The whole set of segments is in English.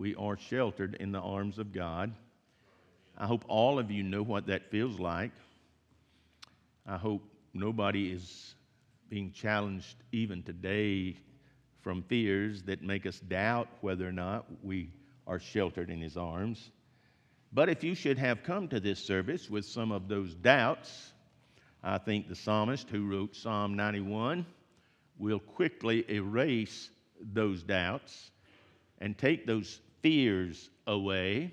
We are sheltered in the arms of God. I hope all of you know what that feels like. I hope nobody is being challenged even today from fears that make us doubt whether or not we are sheltered in his arms. But if you should have come to this service with some of those doubts, I think the psalmist who wrote Psalm 91 will quickly erase those doubts and take those fears away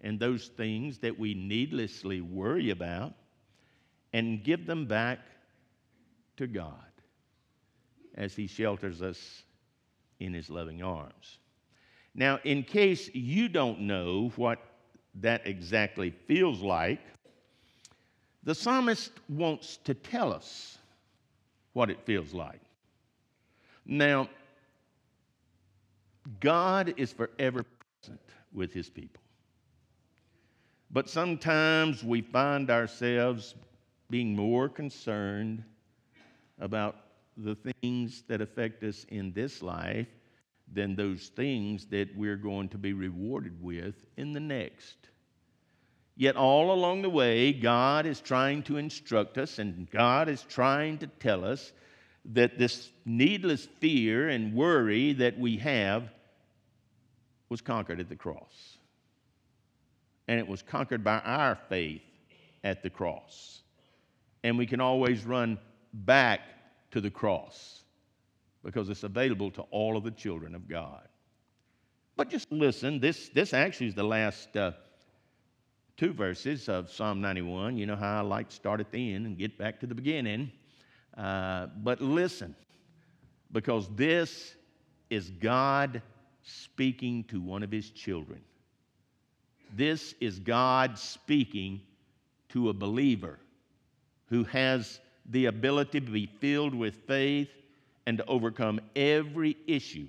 and those things that we needlessly worry about and give them back to God as He shelters us in His loving arms. Now, in case you don't know what that exactly feels like, the psalmist wants to tell us what it feels like. Now, God is forever present with his people. But sometimes we find ourselves being more concerned about the things that affect us in this life than those things that we're going to be rewarded with in the next. Yet, all along the way, God is trying to instruct us and God is trying to tell us that this needless fear and worry that we have was conquered at the cross. And it was conquered by our faith at the cross. And we can always run back to the cross because it's available to all of the children of God. But just listen, this, this actually is the last uh, two verses of Psalm 91. You know how I like to start at the end and get back to the beginning. Uh, but listen, because this is God speaking to one of his children. This is God speaking to a believer who has the ability to be filled with faith and to overcome every issue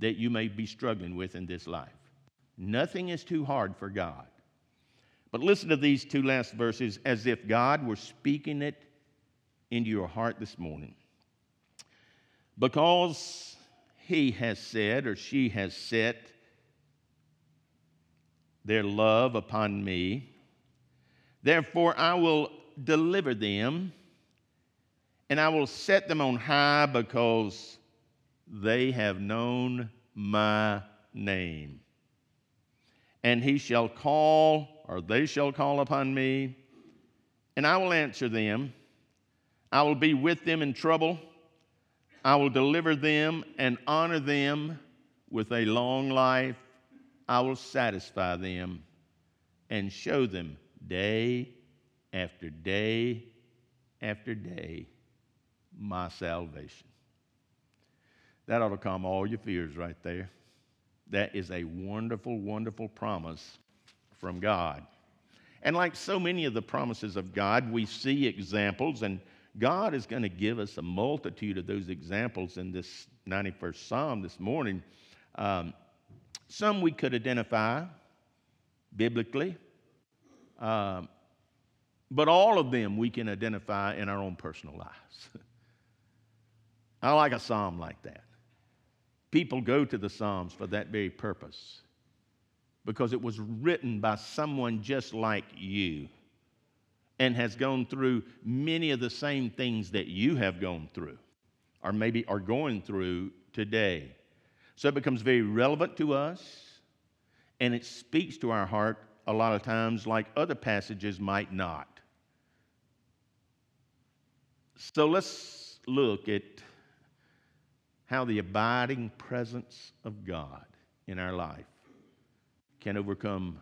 that you may be struggling with in this life. Nothing is too hard for God. But listen to these two last verses as if God were speaking it into your heart this morning. Because he has said or she has set their love upon me, therefore I will deliver them and I will set them on high because they have known my name. And he shall call, or they shall call upon me, and I will answer them. I will be with them in trouble. I will deliver them and honor them with a long life. I will satisfy them and show them day after day after day my salvation. That ought to calm all your fears right there. That is a wonderful, wonderful promise from God. And like so many of the promises of God, we see examples, and God is going to give us a multitude of those examples in this 91st Psalm this morning. Um, some we could identify biblically, um, but all of them we can identify in our own personal lives. I like a psalm like that. People go to the Psalms for that very purpose because it was written by someone just like you and has gone through many of the same things that you have gone through or maybe are going through today. So it becomes very relevant to us and it speaks to our heart a lot of times like other passages might not. So let's look at how the abiding presence of God in our life can overcome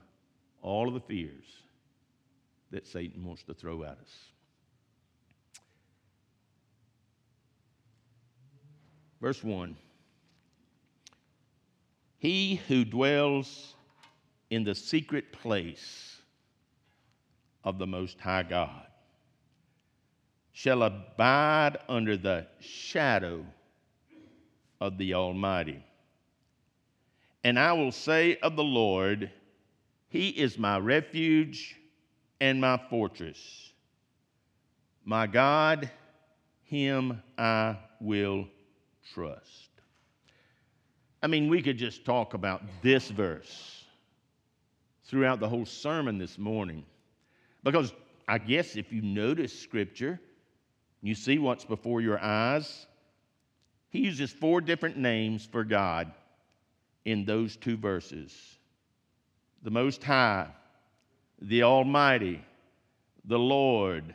all of the fears that Satan wants to throw at us. Verse 1 He who dwells in the secret place of the Most High God shall abide under the shadow of the Almighty. And I will say of the Lord, He is my refuge and my fortress. My God, Him I will trust. I mean, we could just talk about this verse throughout the whole sermon this morning. Because I guess if you notice Scripture, you see what's before your eyes. He uses four different names for God in those two verses the Most High, the Almighty, the Lord,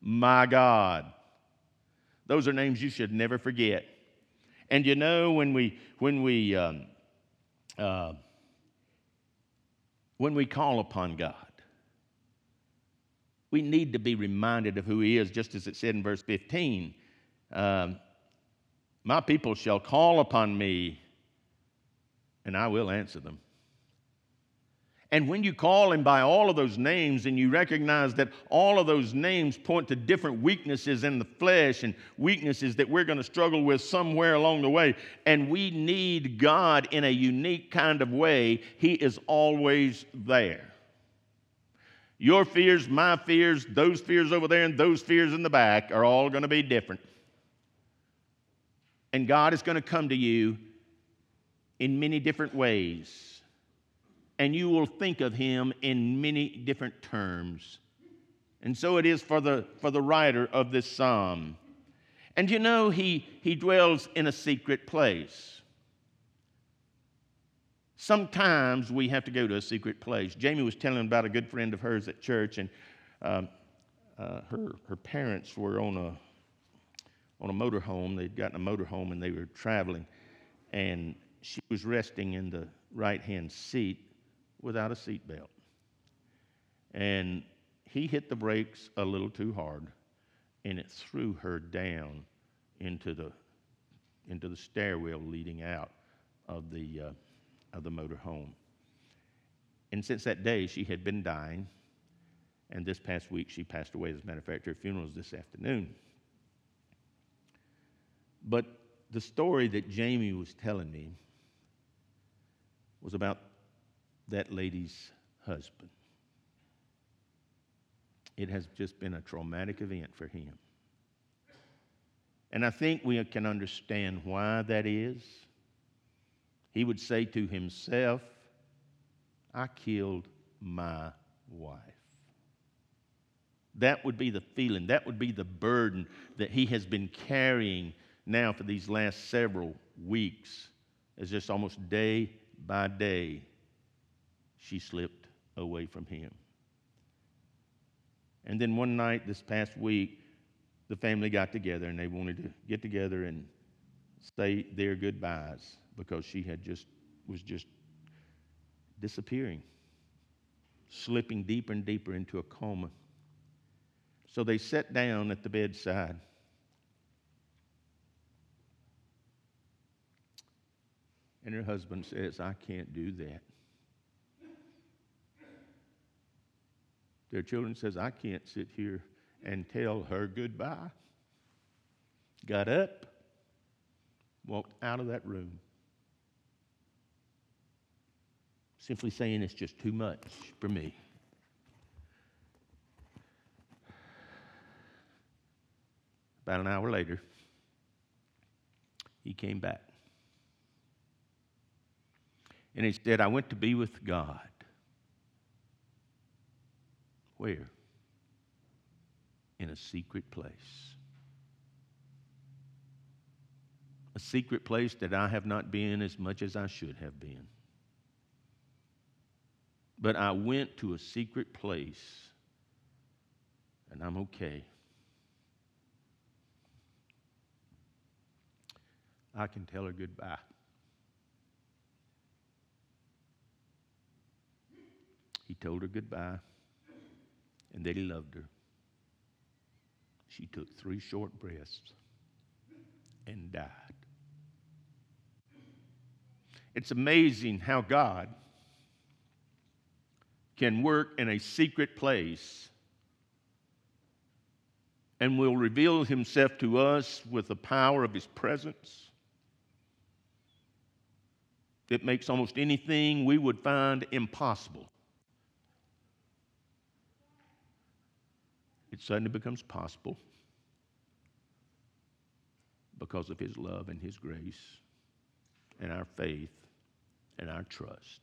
my God. Those are names you should never forget. And you know, when we, when we, um, uh, when we call upon God, we need to be reminded of who He is, just as it said in verse 15. Um, My people shall call upon me, and I will answer them. And when you call him by all of those names and you recognize that all of those names point to different weaknesses in the flesh and weaknesses that we're going to struggle with somewhere along the way, and we need God in a unique kind of way, he is always there. Your fears, my fears, those fears over there, and those fears in the back are all going to be different. And God is going to come to you in many different ways and you will think of him in many different terms. And so it is for the, for the writer of this psalm. And you know, he, he dwells in a secret place. Sometimes we have to go to a secret place. Jamie was telling about a good friend of hers at church, and um, uh, her, her parents were on a, on a motorhome. They'd gotten a motorhome and they were traveling, and she was resting in the right hand seat without a seatbelt. And he hit the brakes a little too hard, and it threw her down into the, into the stairwell leading out of the, uh, of the motor home. And since that day, she had been dying. And this past week, she passed away. As a matter of fact, her funeral is this afternoon. But the story that Jamie was telling me was about that lady's husband. It has just been a traumatic event for him. And I think we can understand why that is. He would say to himself, I killed my wife. That would be the feeling, that would be the burden that he has been carrying now for these last several weeks, as just almost day by day she slipped away from him. And then one night this past week, the family got together and they wanted to get together and say their goodbyes because she had just was just disappearing, slipping deeper and deeper into a coma. So they sat down at the bedside. And her husband says, I can't do that. Their children says, I can't sit here and tell her goodbye. Got up, walked out of that room. Simply saying it's just too much for me. About an hour later, he came back. And he said, I went to be with God. Where? In a secret place. A secret place that I have not been as much as I should have been. But I went to a secret place and I'm okay. I can tell her goodbye. He told her goodbye that he loved her. She took three short breaths and died. It's amazing how God can work in a secret place and will reveal himself to us with the power of his presence. It makes almost anything we would find impossible it suddenly becomes possible because of His love and His grace and our faith and our trust.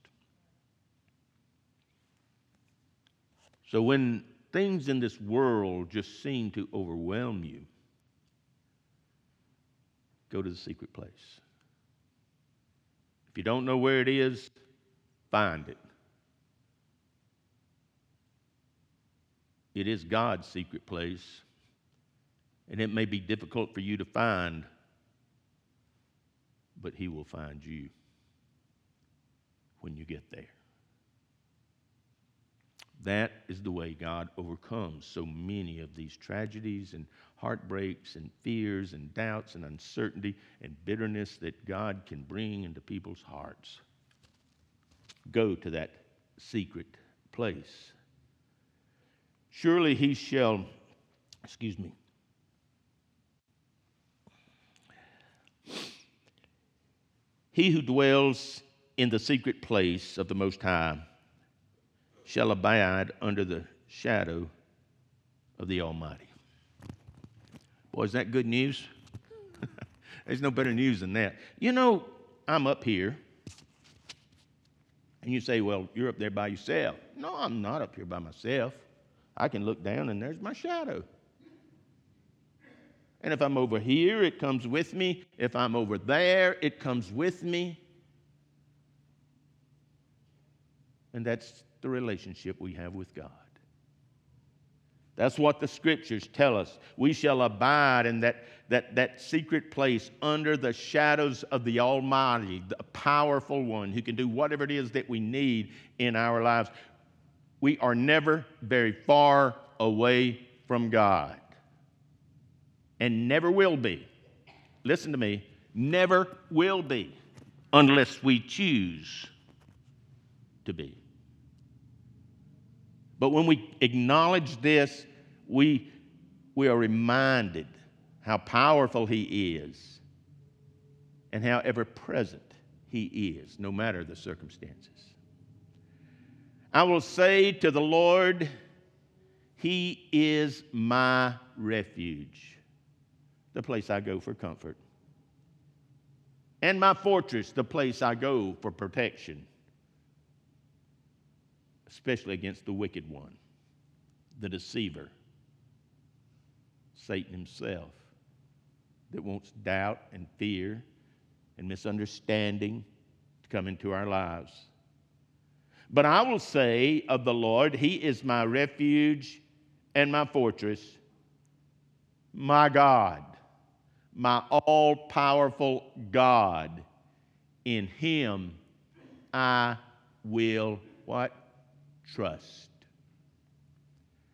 So when things in this world just seem to overwhelm you, go to the secret place. If you don't know where it is, find it. It is God's secret place, and it may be difficult for you to find, but He will find you when you get there. That is the way God overcomes so many of these tragedies and heartbreaks and fears and doubts and uncertainty and bitterness that God can bring into people's hearts. Go to that secret place. Surely he shall, excuse me, he who dwells in the secret place of the Most High shall abide under the shadow of the Almighty. Boy, is that good news? There's no better news than that. You know, I'm up here, and you say, Well, you're up there by yourself. No, I'm not up here by myself. I can look down, and there's my shadow. And if I'm over here, it comes with me. If I'm over there, it comes with me. And that's the relationship we have with God. That's what the scriptures tell us. We shall abide in that, that, that secret place under the shadows of the Almighty, the powerful one who can do whatever it is that we need in our lives. We are never very far away from God and never will be. Listen to me, never will be unless we choose to be. But when we acknowledge this, we, we are reminded how powerful He is and how ever present He is, no matter the circumstances. I will say to the Lord, He is my refuge, the place I go for comfort, and my fortress, the place I go for protection especially against the wicked one, the deceiver, Satan himself, that wants doubt and fear and misunderstanding to come into our lives. But I will say of the Lord, He is my refuge and my fortress, my God, my all powerful God. In Him I will what? trust.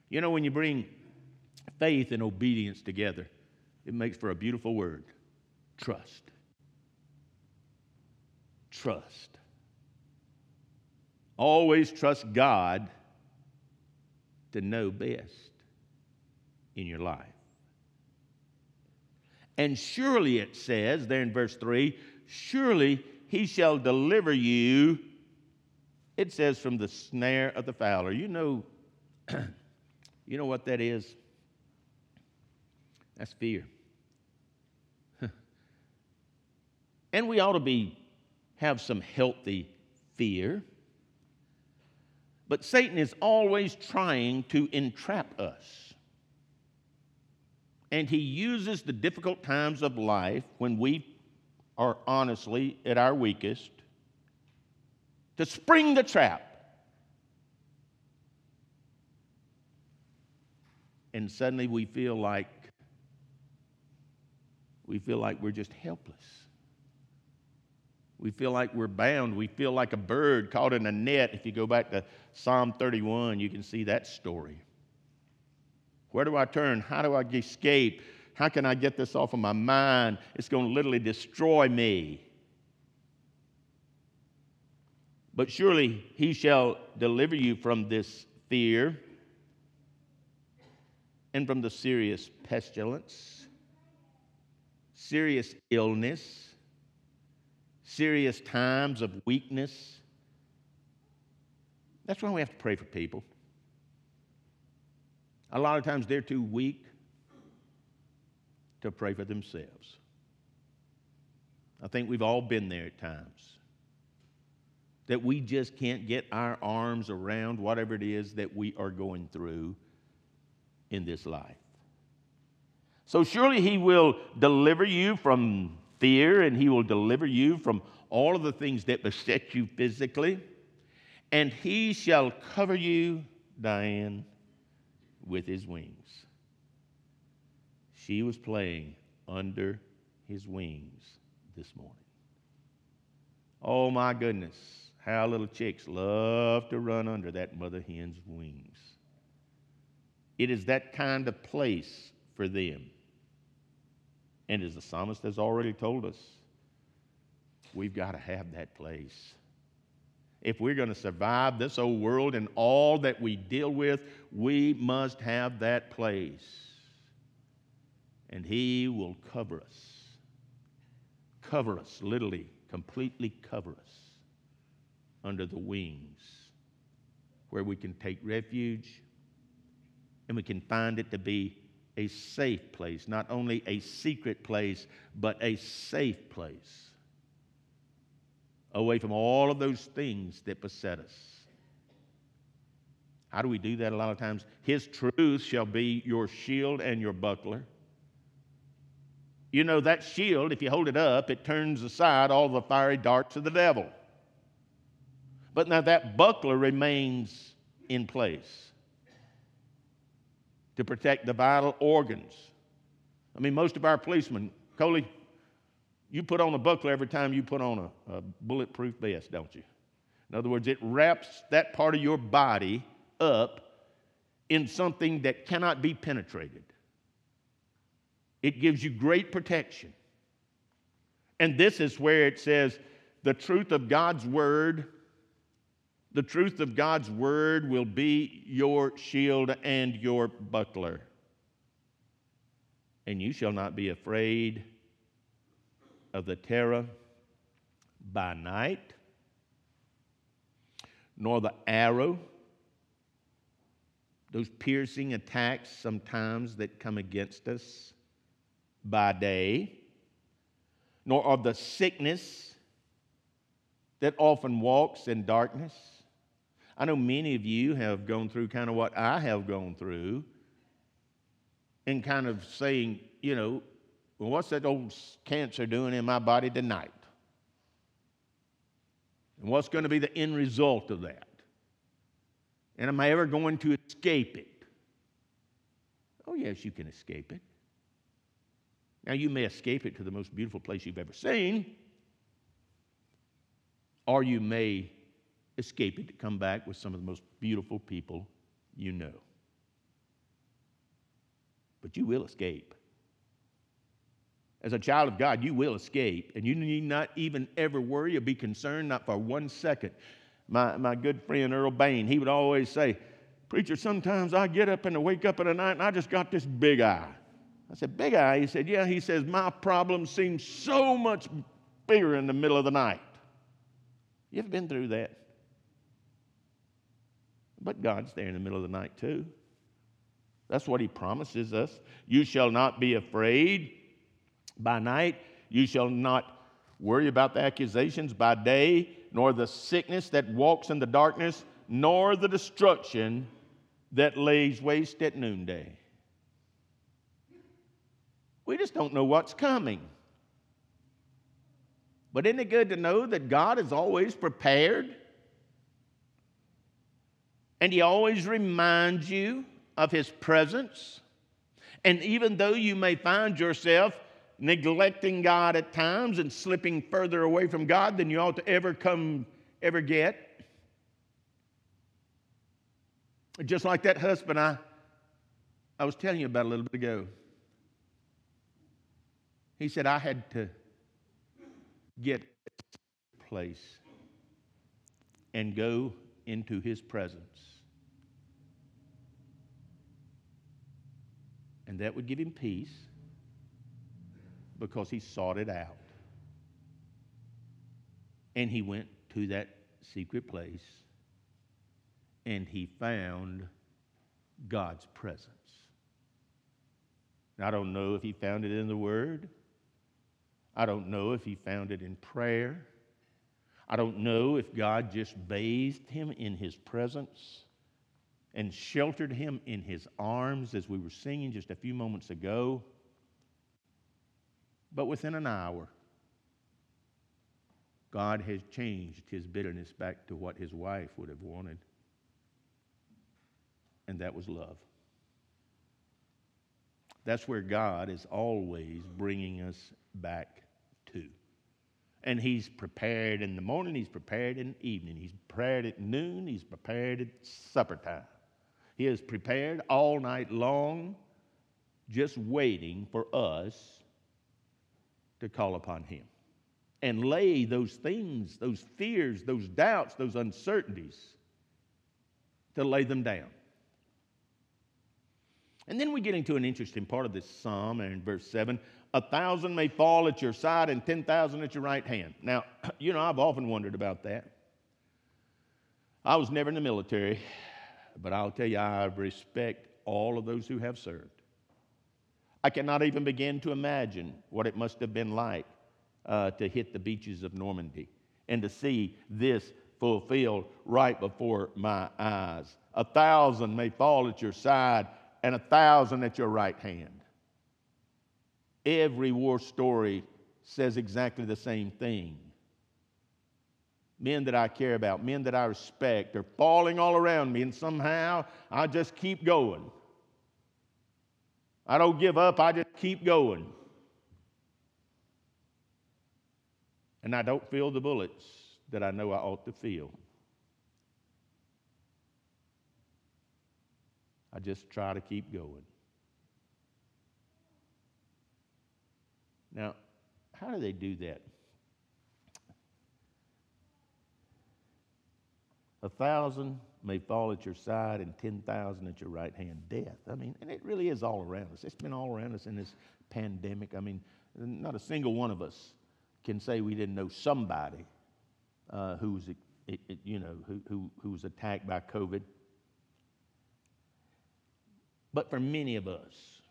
You know, when you bring faith and obedience together, it makes for a beautiful word trust. Trust. Always trust God to know best in your life. And surely it says there in verse 3 surely he shall deliver you it says from the snare of the fowler. You know, you know what that is? That's fear. and we ought to be have some healthy fear. But Satan is always trying to entrap us. And he uses the difficult times of life when we are honestly at our weakest to spring the trap. And suddenly we feel like we feel like we're just helpless. We feel like we're bound. We feel like a bird caught in a net. If you go back to Psalm 31, you can see that story. Where do I turn? How do I escape? How can I get this off of my mind? It's going to literally destroy me. But surely he shall deliver you from this fear and from the serious pestilence, serious illness, serious times of weakness. That's why we have to pray for people. A lot of times they're too weak to pray for themselves. I think we've all been there at times. That we just can't get our arms around whatever it is that we are going through in this life. So surely He will deliver you from fear and He will deliver you from all of the things that beset you physically. And He shall cover you, Diane, with His wings. She was playing under His wings this morning. Oh my goodness, how little chicks love to run under that mother hen's wings. It is that kind of place for them. And as the psalmist has already told us, we've got to have that place. If we're going to survive this old world and all that we deal with, we must have that place. And He will cover us. Cover us, literally, completely cover us under the wings where we can take refuge and we can find it to be a safe place, not only a secret place, but a safe place, away from all of those things that beset us. How do we do that a lot of times? His truth shall be your shield and your buckler. You know, that shield, if you hold it up, it turns aside all the fiery darts of the devil. But now that buckler remains in place to protect the vital organs. I mean, most of our policemen, Coley, you put on a buckler every time you put on a, a bulletproof vest, don't you? In other words, it wraps that part of your body up in something that cannot be penetrated. It gives you great protection. And this is where it says the truth of God's word the truth of God's word will be your shield and your buckler. And you shall not be afraid of the terror by night, nor the arrow, those piercing attacks sometimes that come against us by day, nor of the sickness that often walks in darkness I know many of you have gone through kind of what I have gone through and kind of saying, you know, well, what's that old cancer doing in my body tonight? And what's going to be the end result of that? And am I ever going to escape it? Oh, yes, you can escape it. Now, you may escape it to the most beautiful place you've ever seen, or you may escape it to come back with some of the most beautiful people you know. But you will escape. As a child of God, you will escape, and you need not even ever worry or be concerned, not for one second. My, my good friend Earl Bain, he would always say, Preacher, sometimes I get up and I wake up in the night and I just got this big eye. I said, Big eye? He said, Yeah. He says, My problem seems so much bigger in the middle of the night. You ever been through that? But God's there in the middle of the night, too. That's what He promises us. You shall not be afraid by night. You shall not worry about the accusations by day, nor the sickness that walks in the darkness, nor the destruction that lays waste at noonday. We just don't know what's coming. But isn't it good to know that God is always prepared? And He always reminds you of His presence. And even though you may find yourself neglecting God at times and slipping further away from God than you ought to ever come, ever get, just like that husband I, I was telling you about a little bit ago. He said, I had to get place and go into his presence. And that would give him peace because he sought it out. And he went to that secret place and he found God's presence. I don't know if he found it in the Word. I don't know if he found it in prayer. I don't know if God just bathed him in his presence and sheltered him in his arms as we were singing just a few moments ago. But within an hour, God has changed his bitterness back to what his wife would have wanted, and that was love. That's where God is always bringing us back to. And He's prepared in the morning, He's prepared in the evening, He's prepared at noon, He's prepared at supper time. He is prepared all night long, just waiting for us to call upon Him and lay those things, those fears, those doubts, those uncertainties, to lay them down. And then we get into an interesting part of this psalm in verse 7 a thousand may fall at your side and 10,000 at your right hand. Now, you know, I've often wondered about that. I was never in the military, but I'll tell you, I respect all of those who have served. I cannot even begin to imagine what it must have been like uh, to hit the beaches of Normandy and to see this fulfilled right before my eyes. A thousand may fall at your side and a thousand at your right hand. Every war story says exactly the same thing. Men that I care about, men that I respect, are falling all around me, and somehow I just keep going. I don't give up, I just keep going. And I don't feel the bullets that I know I ought to feel. I just try to keep going. Now, how do they do that? A thousand may fall at your side and 10,000 at your right hand. Death. I mean, and it really is all around us. It's been all around us in this pandemic. I mean, not a single one of us can say we didn't know somebody uh, who was, you know, who, who, who was attacked by COVID. But for many of us,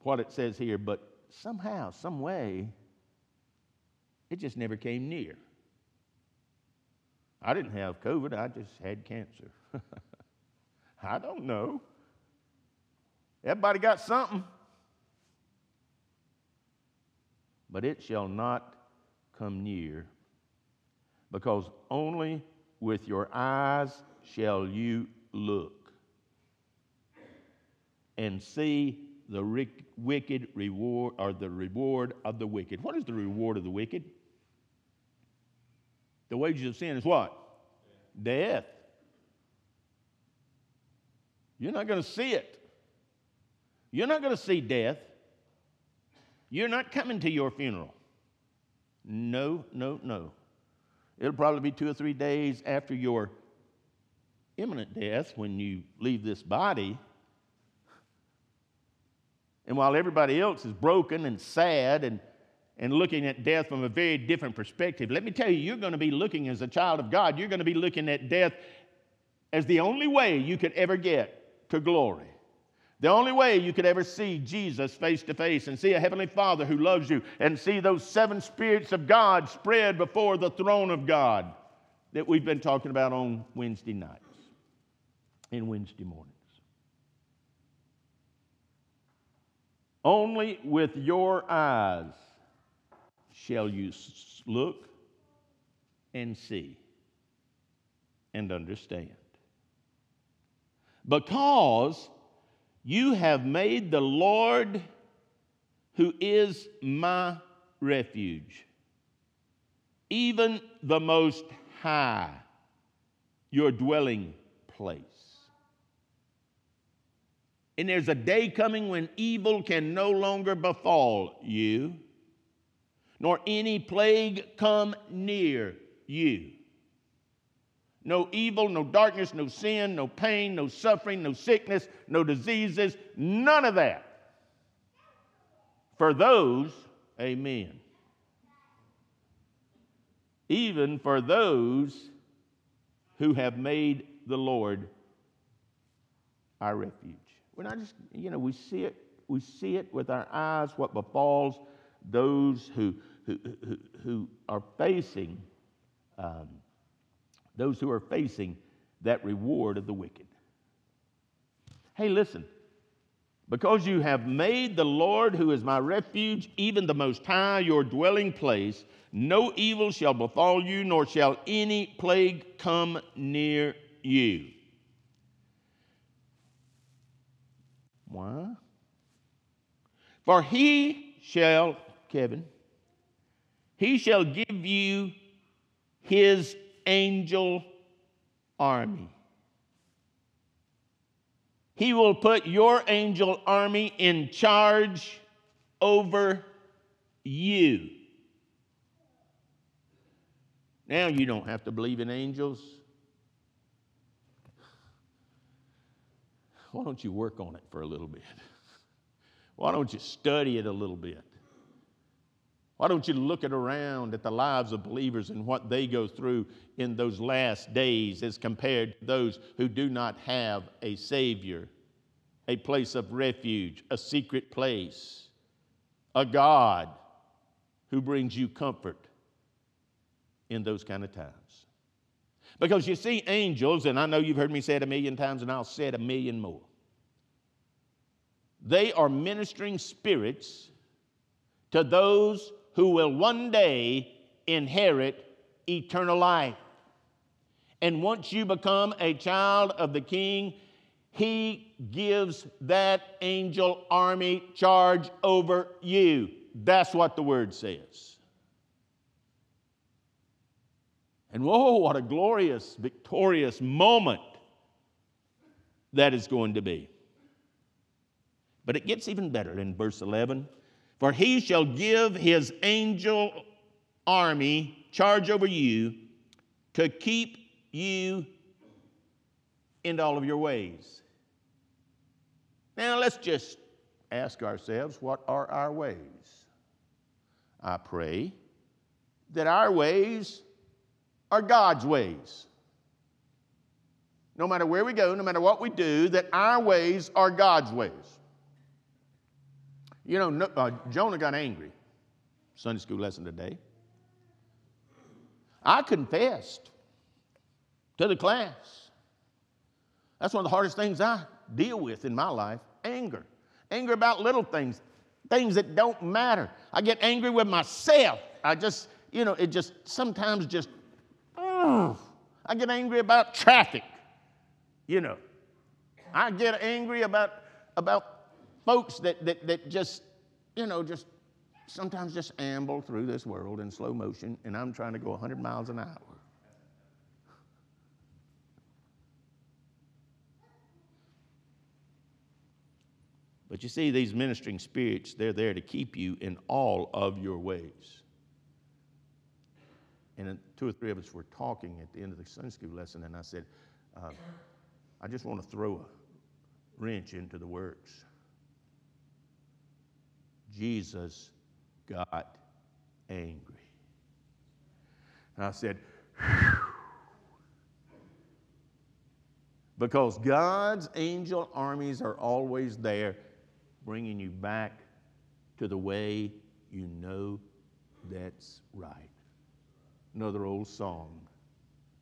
what it says here, but somehow, some way, it just never came near. I didn't have COVID, I just had cancer. I don't know. Everybody got something. But it shall not come near, because only with your eyes shall you look and see the wicked reward or the reward of the wicked. What is the reward of the wicked? The wages of sin is what? Death. You're not going to see it. You're not going to see death. You're not coming to your funeral. No, no, no. It'll probably be two or three days after your imminent death when you leave this body and while everybody else is broken and sad and, and looking at death from a very different perspective, let me tell you, you're going to be looking as a child of God, you're going to be looking at death as the only way you could ever get to glory. The only way you could ever see Jesus face to face and see a Heavenly Father who loves you and see those seven spirits of God spread before the throne of God that we've been talking about on Wednesday nights and Wednesday mornings. Only with your eyes shall you look and see and understand. Because you have made the Lord, who is my refuge, even the Most High, your dwelling place. And there's a day coming when evil can no longer befall you, nor any plague come near you. No evil, no darkness, no sin, no pain, no suffering, no sickness, no diseases, none of that. For those, amen. Even for those who have made the Lord our refuge. We're not just, you know, we see it, we see it with our eyes what befalls those who, who, who, are facing, um, those who are facing that reward of the wicked. Hey, listen. Because you have made the Lord, who is my refuge, even the Most High, your dwelling place, no evil shall befall you, nor shall any plague come near you. Why? For he shall, Kevin, he shall give you his angel army. He will put your angel army in charge over you. Now you don't have to believe in angels. Why don't you work on it for a little bit? Why don't you study it a little bit? Why don't you look it around at the lives of believers and what they go through in those last days as compared to those who do not have a Savior, a place of refuge, a secret place, a God who brings you comfort in those kind of times? Because you see, angels, and I know you've heard me say it a million times, and I'll say it a million more. They are ministering spirits to those who will one day inherit eternal life. And once you become a child of the King, he gives that angel army charge over you. That's what the word says. And whoa, what a glorious, victorious moment that is going to be. But it gets even better in verse 11. For he shall give his angel army charge over you to keep you in all of your ways. Now let's just ask ourselves what are our ways? I pray that our ways are God's ways. No matter where we go, no matter what we do, that our ways are God's ways. You know, uh, Jonah got angry. Sunday school lesson today. I confessed to the class. That's one of the hardest things I deal with in my life anger. Anger about little things, things that don't matter. I get angry with myself. I just, you know, it just sometimes just, oh, I get angry about traffic, you know. I get angry about, about folks that, that, that just, you know, just sometimes just amble through this world in slow motion, and I'm trying to go 100 miles an hour. But you see, these ministering spirits, they're there to keep you in all of your ways. And two or three of us were talking at the end of the Sunday school lesson, and I said, uh, I just want to throw a wrench into the works. Jesus got angry. And I said, because God's angel armies are always there bringing you back to the way you know that's right. Another old song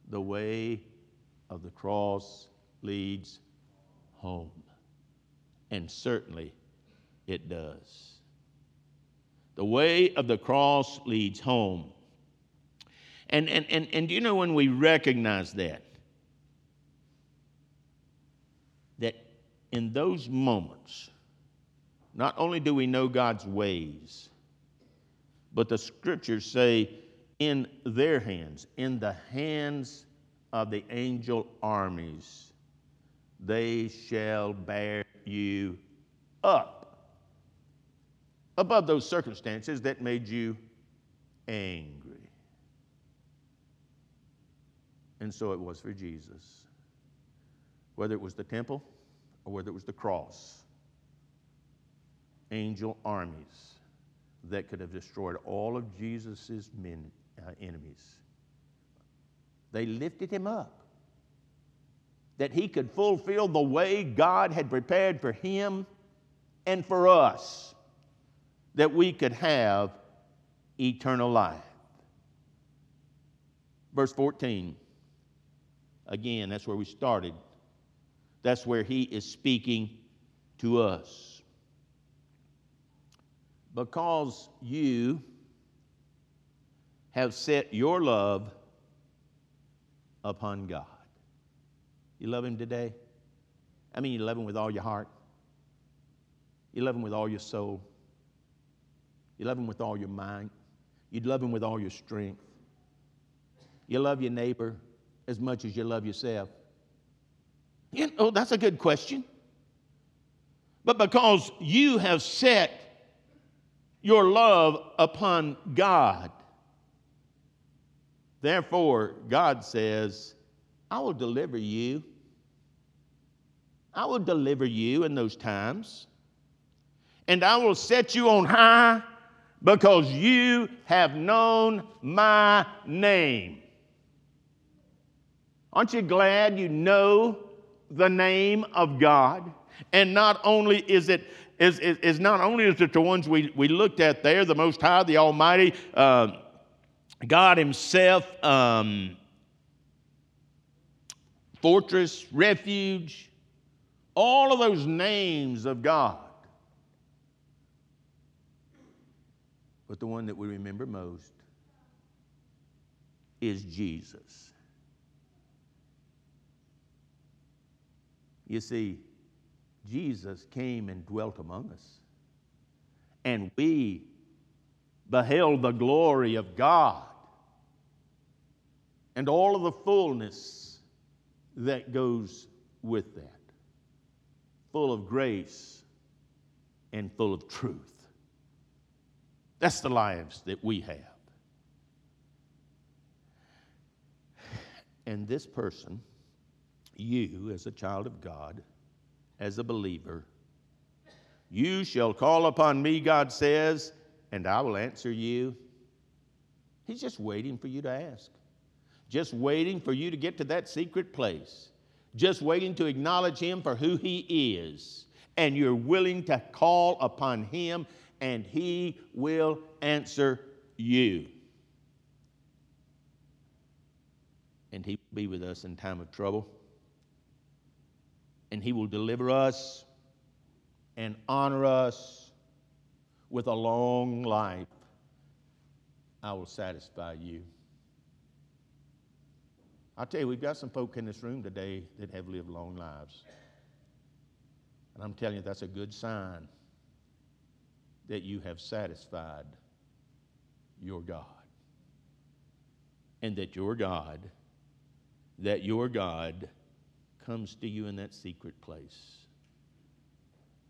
The way of the cross leads home. And certainly it does. The way of the cross leads home. And, and, and, and do you know when we recognize that? That in those moments, not only do we know God's ways, but the scriptures say, in their hands, in the hands of the angel armies, they shall bear you up above those circumstances that made you angry. And so it was for Jesus. Whether it was the temple or whether it was the cross, angel armies that could have destroyed all of Jesus' men, uh, enemies. They lifted him up that he could fulfill the way God had prepared for him and for us that we could have eternal life. Verse 14. Again, that's where we started. That's where he is speaking to us. Because you have set your love upon God. You love him today? I mean, you love him with all your heart. You love him with all your soul. You love him with all your mind. You love him with all your strength. You love your neighbor as much as you love yourself. You know, that's a good question. But because you have set your love upon God, therefore, God says, I will deliver you. I will deliver you in those times and I will set you on high because you have known my name. Aren't you glad you know the name of God? And not only is it is, is, is not only is it the ones we, we looked at there, the Most High, the Almighty, uh, God Himself, um, fortress, refuge, all of those names of God But the one that we remember most is Jesus. You see, Jesus came and dwelt among us, and we beheld the glory of God and all of the fullness that goes with that full of grace and full of truth. That's the lives that we have. And this person, you as a child of God, as a believer, you shall call upon me, God says, and I will answer you. He's just waiting for you to ask, just waiting for you to get to that secret place, just waiting to acknowledge Him for who He is. And you're willing to call upon Him and he will answer you. And he will be with us in time of trouble. And he will deliver us and honor us with a long life. I will satisfy you. I'll tell you, we've got some folk in this room today that have lived long lives. And I'm telling you, that's a good sign that you have satisfied your God. And that your God, that your God comes to you in that secret place.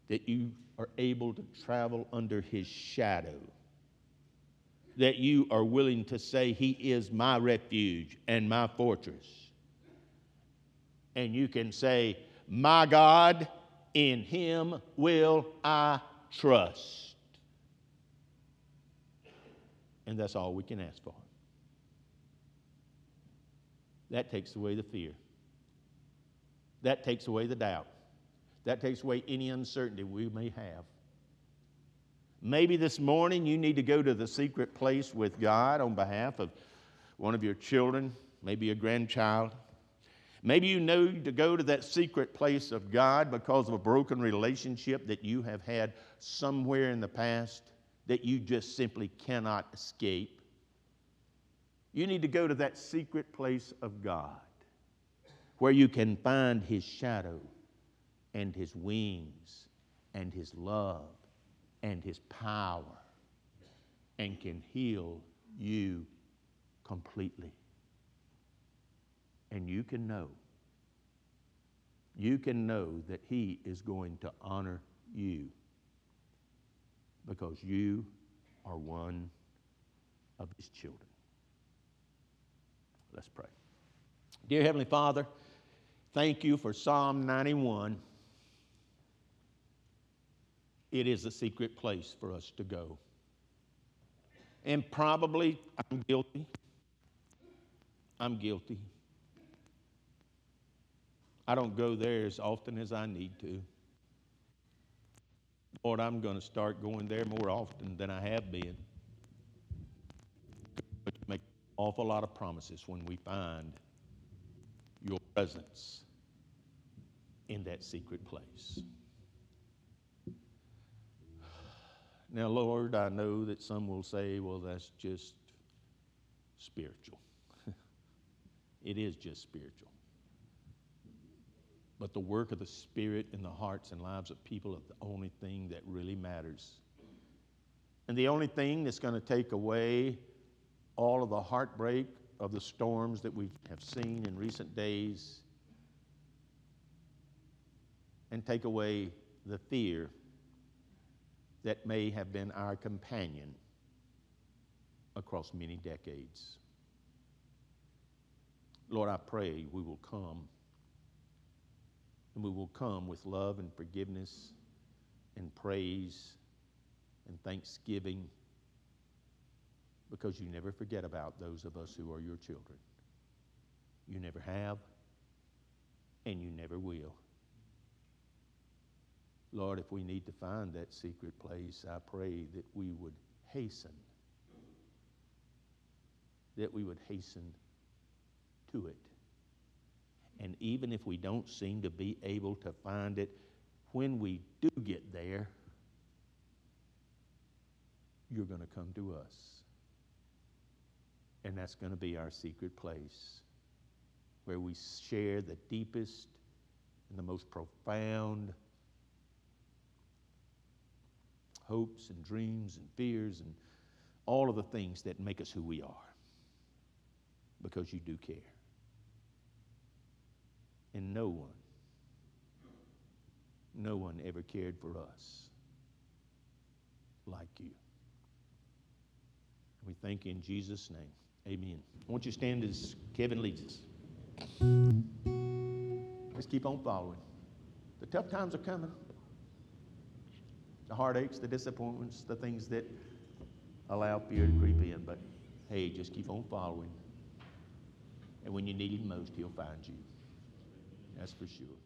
That you are able to travel under his shadow. That you are willing to say, He is my refuge and my fortress. And you can say, My God, in him will I trust. And that's all we can ask for. That takes away the fear. That takes away the doubt. That takes away any uncertainty we may have. Maybe this morning you need to go to the secret place with God on behalf of one of your children, maybe a grandchild. Maybe you need to go to that secret place of God because of a broken relationship that you have had somewhere in the past that you just simply cannot escape. You need to go to that secret place of God where you can find His shadow and His wings and His love and His power and can heal you completely. And you can know, you can know that He is going to honor you because you are one of his children. Let's pray. Dear Heavenly Father, thank you for Psalm 91. It is a secret place for us to go. And probably I'm guilty. I'm guilty. I don't go there as often as I need to. Lord, I'm going to start going there more often than I have been. but Make an awful lot of promises when we find your presence in that secret place. Now, Lord, I know that some will say, well, that's just spiritual. it is just spiritual. But the work of the Spirit in the hearts and lives of people is the only thing that really matters. And the only thing that's going to take away all of the heartbreak of the storms that we have seen in recent days and take away the fear that may have been our companion across many decades. Lord, I pray we will come and we will come with love and forgiveness and praise and thanksgiving because you never forget about those of us who are your children. You never have, and you never will. Lord, if we need to find that secret place, I pray that we would hasten, that we would hasten to it. And even if we don't seem to be able to find it, when we do get there, you're going to come to us. And that's going to be our secret place where we share the deepest and the most profound hopes and dreams and fears and all of the things that make us who we are because you do care. And no one, no one ever cared for us like you. We thank you in Jesus' name. Amen. I want you stand as Kevin leads us. Let's keep on following. The tough times are coming. The heartaches, the disappointments, the things that allow fear to creep in. But hey, just keep on following. And when you need him most, he'll find you. That's for sure.